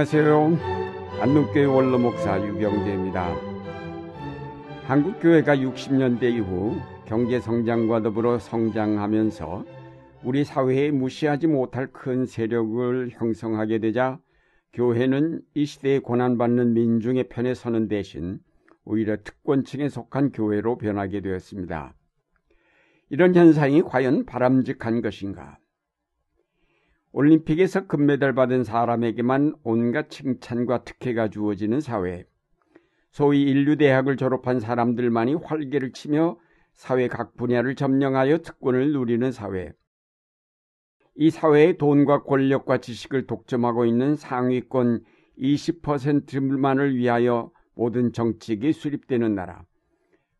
안녕하세요. 안동교회 원로 목사 유경재입니다. 한국교회가 60년대 이후 경제 성장과 더불어 성장하면서 우리 사회에 무시하지 못할 큰 세력을 형성하게 되자 교회는 이 시대에 고난받는 민중의 편에 서는 대신 오히려 특권층에 속한 교회로 변하게 되었습니다. 이런 현상이 과연 바람직한 것인가? 올림픽에서 금메달 받은 사람에게만 온갖 칭찬과 특혜가 주어지는 사회, 소위 인류대학을 졸업한 사람들만이 활개를 치며 사회 각 분야를 점령하여 특권을 누리는 사회, 이 사회의 돈과 권력과 지식을 독점하고 있는 상위권 20%만을 위하여 모든 정책이 수립되는 나라.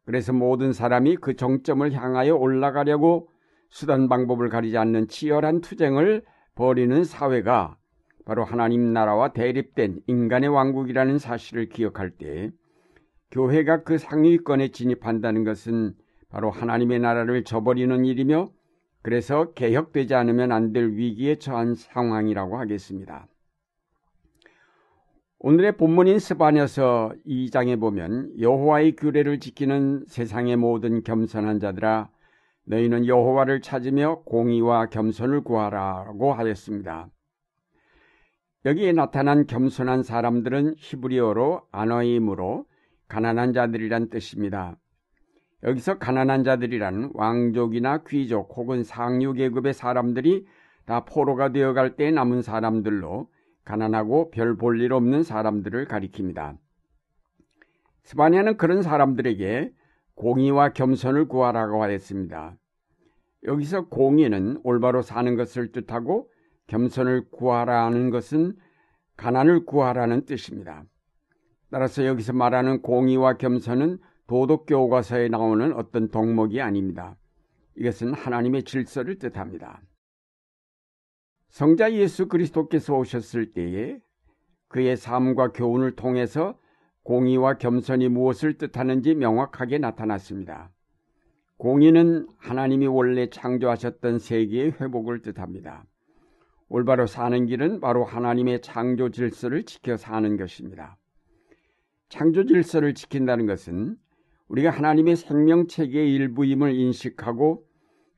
그래서 모든 사람이 그 정점을 향하여 올라가려고 수단 방법을 가리지 않는 치열한 투쟁을 벌이는 사회가 바로 하나님 나라와 대립된 인간의 왕국이라는 사실을 기억할 때 교회가 그 상위권에 진입한다는 것은 바로 하나님의 나라를 저버리는 일이며 그래서 개혁되지 않으면 안 될 위기에 처한 상황이라고 하겠습니다. 오늘의 본문인 스바녀서 2장에 보면 여호와의 규례를 지키는 세상의 모든 겸손한 자들아 너희는 여호와를 찾으며 공의와 겸손을 구하라고 하였습니다. 여기에 나타난 겸손한 사람들은 히브리어로 아너임으로 가난한 자들이란 뜻입니다. 여기서 가난한 자들이란 왕족이나 귀족 혹은 상류 계급의 사람들이 다 포로가 되어갈 때 남은 사람들로 가난하고 별 볼 일 없는 사람들을 가리킵니다. 스바냐는 그런 사람들에게 공의와 겸손을 구하라고 하였습니다. 여기서 공의는 올바로 사는 것을 뜻하고 겸손을 구하라는 것은 가난을 구하라는 뜻입니다. 따라서 여기서 말하는 공의와 겸손은 도덕교과서에 나오는 어떤 덕목이 아닙니다. 이것은 하나님의 질서를 뜻합니다. 성자 예수 그리스도께서 오셨을 때에 그의 삶과 교훈을 통해서 공의와 겸손이 무엇을 뜻하는지 명확하게 나타났습니다. 공의는 하나님이 원래 창조하셨던 세계의 회복을 뜻합니다. 올바로 사는 길은 바로 하나님의 창조 질서를 지켜 사는 것입니다. 창조 질서를 지킨다는 것은 우리가 하나님의 생명 체계의 일부임을 인식하고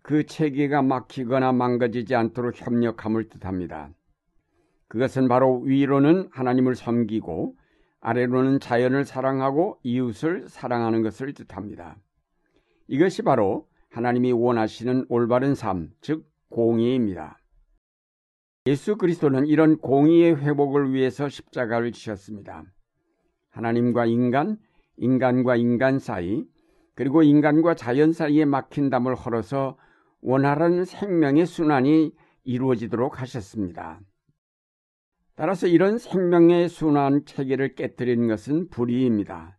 그 체계가 막히거나 망가지지 않도록 협력함을 뜻합니다. 그것은 바로 위로는 하나님을 섬기고 아래로는 자연을 사랑하고 이웃을 사랑하는 것을 뜻합니다. 이것이 바로 하나님이 원하시는 올바른 삶, 즉 공의입니다. 예수 그리스도는 이런 공의의 회복을 위해서 십자가를 지셨습니다. 하나님과 인간, 인간과 인간 사이, 그리고 인간과 자연 사이에 막힌 담을 헐어서 원활한 생명의 순환이 이루어지도록 하셨습니다. 따라서 이런 생명의 순환 체계를 깨뜨리는 것은 불의입니다.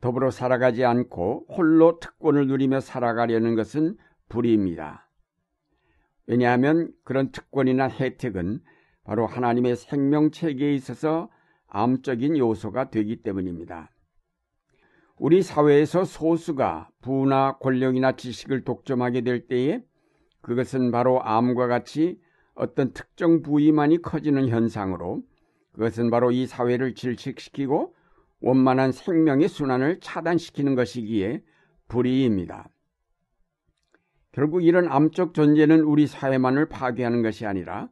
더불어 살아가지 않고 홀로 특권을 누리며 살아가려는 것은 불의입니다. 왜냐하면 그런 특권이나 혜택은 바로 하나님의 생명 체계에 있어서 암적인 요소가 되기 때문입니다. 우리 사회에서 소수가 부나 권력이나 지식을 독점하게 될 때에 그것은 바로 암과 같이 어떤 특정 부위만이 커지는 현상으로 그것은 바로 이 사회를 질식시키고 원만한 생명의 순환을 차단시키는 것이기에 불의입니다. 결국 이런 암적 존재는 우리 사회만을 파괴하는 것이 아니라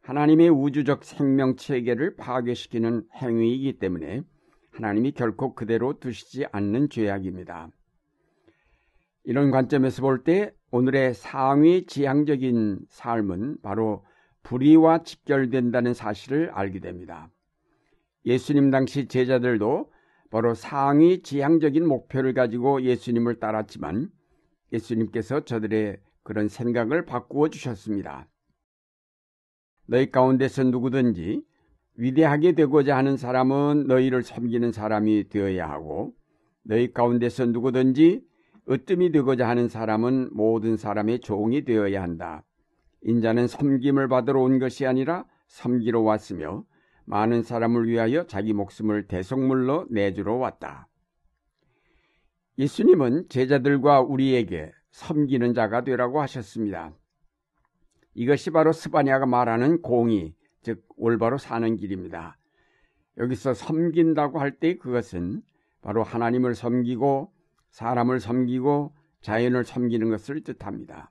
하나님의 우주적 생명 체계를 파괴시키는 행위이기 때문에 하나님이 결코 그대로 두시지 않는 죄악입니다. 이런 관점에서 볼 때 오늘의 상위 지향적인 삶은 바로 불의와 직결된다는 사실을 알게 됩니다. 예수님 당시 제자들도 바로 상위 지향적인 목표를 가지고 예수님을 따랐지만 예수님께서 저들의 그런 생각을 바꾸어 주셨습니다. 너희 가운데서 누구든지 위대하게 되고자 하는 사람은 너희를 섬기는 사람이 되어야 하고 너희 가운데서 누구든지 으뜸이 되고자 하는 사람은 모든 사람의 종이 되어야 한다. 인자는 섬김을 받으러 온 것이 아니라 섬기러 왔으며 많은 사람을 위하여 자기 목숨을 대속물로 내주러 왔다. 예수님은 제자들과 우리에게 섬기는 자가 되라고 하셨습니다. 이것이 바로 스바냐가 말하는 공의, 즉 올바로 사는 길입니다. 여기서 섬긴다고 할 때 그것은 바로 하나님을 섬기고 사람을 섬기고 자연을 섬기는 것을 뜻합니다.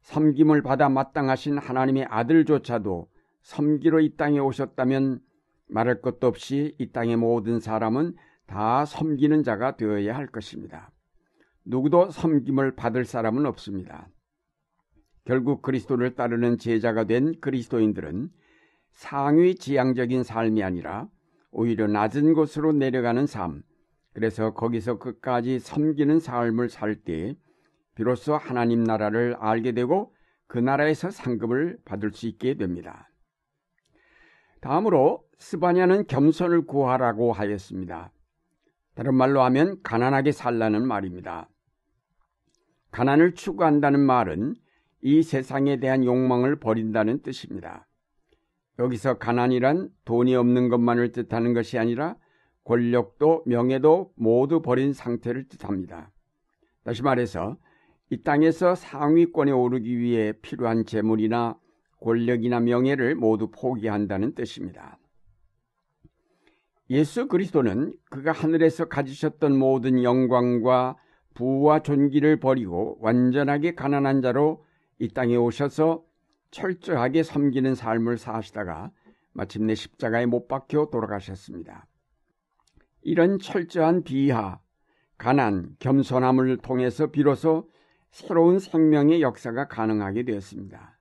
섬김을 받아 마땅하신 하나님의 아들조차도 섬기러 이 땅에 오셨다면 말할 것도 없이 이 땅의 모든 사람은 다 섬기는 자가 되어야 할 것입니다. 누구도 섬김을 받을 사람은 없습니다. 결국 그리스도를 따르는 제자가 된 그리스도인들은 상위 지향적인 삶이 아니라 오히려 낮은 곳으로 내려가는 삶, 그래서 거기서 끝까지 섬기는 삶을 살 때 비로소 하나님 나라를 알게 되고 그 나라에서 상급을 받을 수 있게 됩니다. 다음으로 스바냐는 겸손을 구하라고 하였습니다. 다른 말로 하면 가난하게 살라는 말입니다. 가난을 추구한다는 말은 이 세상에 대한 욕망을 버린다는 뜻입니다. 여기서 가난이란 돈이 없는 것만을 뜻하는 것이 아니라 권력도 명예도 모두 버린 상태를 뜻합니다. 다시 말해서 이 땅에서 상위권에 오르기 위해 필요한 재물이나 권력이나 명예를 모두 포기한다는 뜻입니다. 예수 그리스도는 그가 하늘에서 가지셨던 모든 영광과 부와 존귀를 버리고 완전하게 가난한 자로 이 땅에 오셔서 철저하게 섬기는 삶을 사시다가 마침내 십자가에 못 박혀 돌아가셨습니다. 이런 철저한 비하, 가난, 겸손함을 통해서 비로소 새로운 생명의 역사가 가능하게 되었습니다.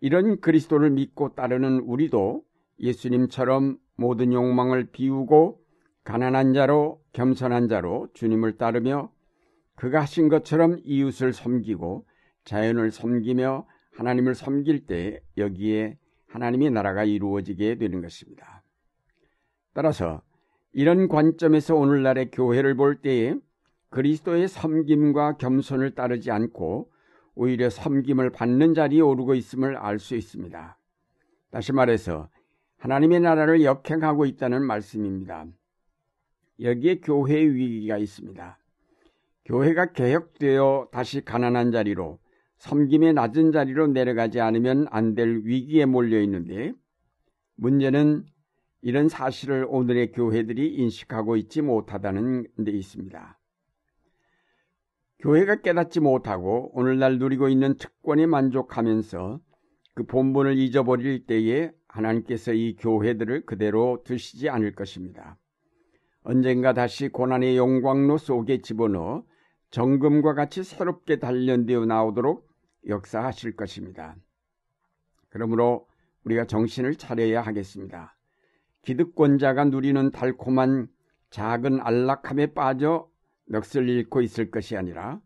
이런 그리스도를 믿고 따르는 우리도 예수님처럼 모든 욕망을 비우고 가난한 자로 겸손한 자로 주님을 따르며 그가 하신 것처럼 이웃을 섬기고 자연을 섬기며 하나님을 섬길 때 여기에 하나님의 나라가 이루어지게 되는 것입니다. 따라서 이런 관점에서 오늘날의 교회를 볼 때에 그리스도의 섬김과 겸손을 따르지 않고 오히려 섬김을 받는 자리에 오르고 있음을 알 수 있습니다. 다시 말해서 하나님의 나라를 역행하고 있다는 말씀입니다. 여기에 교회의 위기가 있습니다. 교회가 개혁되어 다시 가난한 자리로 섬김의 낮은 자리로 내려가지 않으면 안 될 위기에 몰려 있는데 문제는 이런 사실을 오늘의 교회들이 인식하고 있지 못하다는 데 있습니다. 교회가 깨닫지 못하고 오늘날 누리고 있는 특권에 만족하면서 그 본분을 잊어버릴 때에 하나님께서 이 교회들을 그대로 두시지 않을 것입니다. 언젠가 다시 고난의 영광로 속에 집어넣어 정금과 같이 새롭게 단련되어 나오도록 역사하실 것입니다. 그러므로 우리가 정신을 차려야 하겠습니다. 기득권자가 누리는 달콤한 작은 안락함에 빠져 넋을 잃고 있을 것이 아니라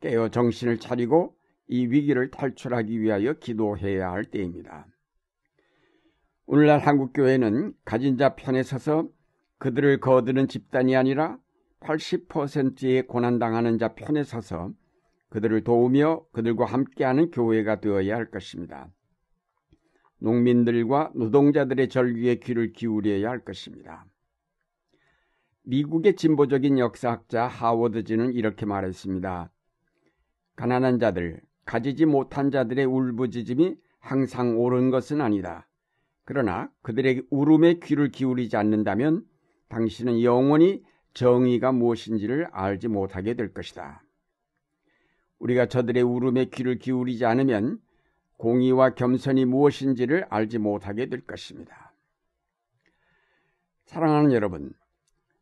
깨어 정신을 차리고 이 위기를 탈출하기 위하여 기도해야 할 때입니다. 오늘날 한국교회는 가진 자 편에 서서 그들을 거드는 집단이 아니라 80%의 고난당하는 자 편에 서서 그들을 도우며 그들과 함께하는 교회가 되어야 할 것입니다. 농민들과 노동자들의 절규에 귀를 기울여야 할 것입니다. 미국의 진보적인 역사학자 하워드지는 이렇게 말했습니다. 가난한 자들, 가지지 못한 자들의 울부짖음이 항상 옳은 것은 아니다. 그러나 그들의 울음에 귀를 기울이지 않는다면 당신은 영원히 정의가 무엇인지를 알지 못하게 될 것이다. 우리가 저들의 울음에 귀를 기울이지 않으면 공의와 겸손이 무엇인지를 알지 못하게 될 것입니다. 사랑하는 여러분,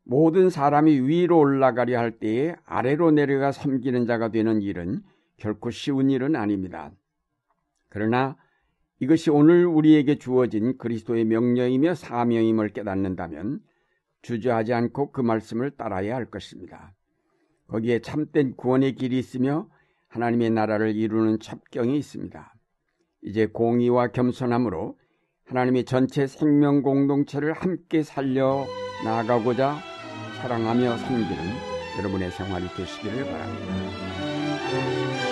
모든 사람이 위로 올라가려 할 때에 아래로 내려가 섬기는 자가 되는 일은 결코 쉬운 일은 아닙니다. 그러나 이것이 오늘 우리에게 주어진 그리스도의 명령이며 사명임을 깨닫는다면 주저하지 않고 그 말씀을 따라야 할 것입니다. 거기에 참된 구원의 길이 있으며 하나님의 나라를 이루는 첩경이 있습니다. 이제 공의와 겸손함으로 하나님의 전체 생명 공동체를 함께 살려 나아가고자 사랑하며 섬기는 여러분의 생활이 되시기를 바랍니다.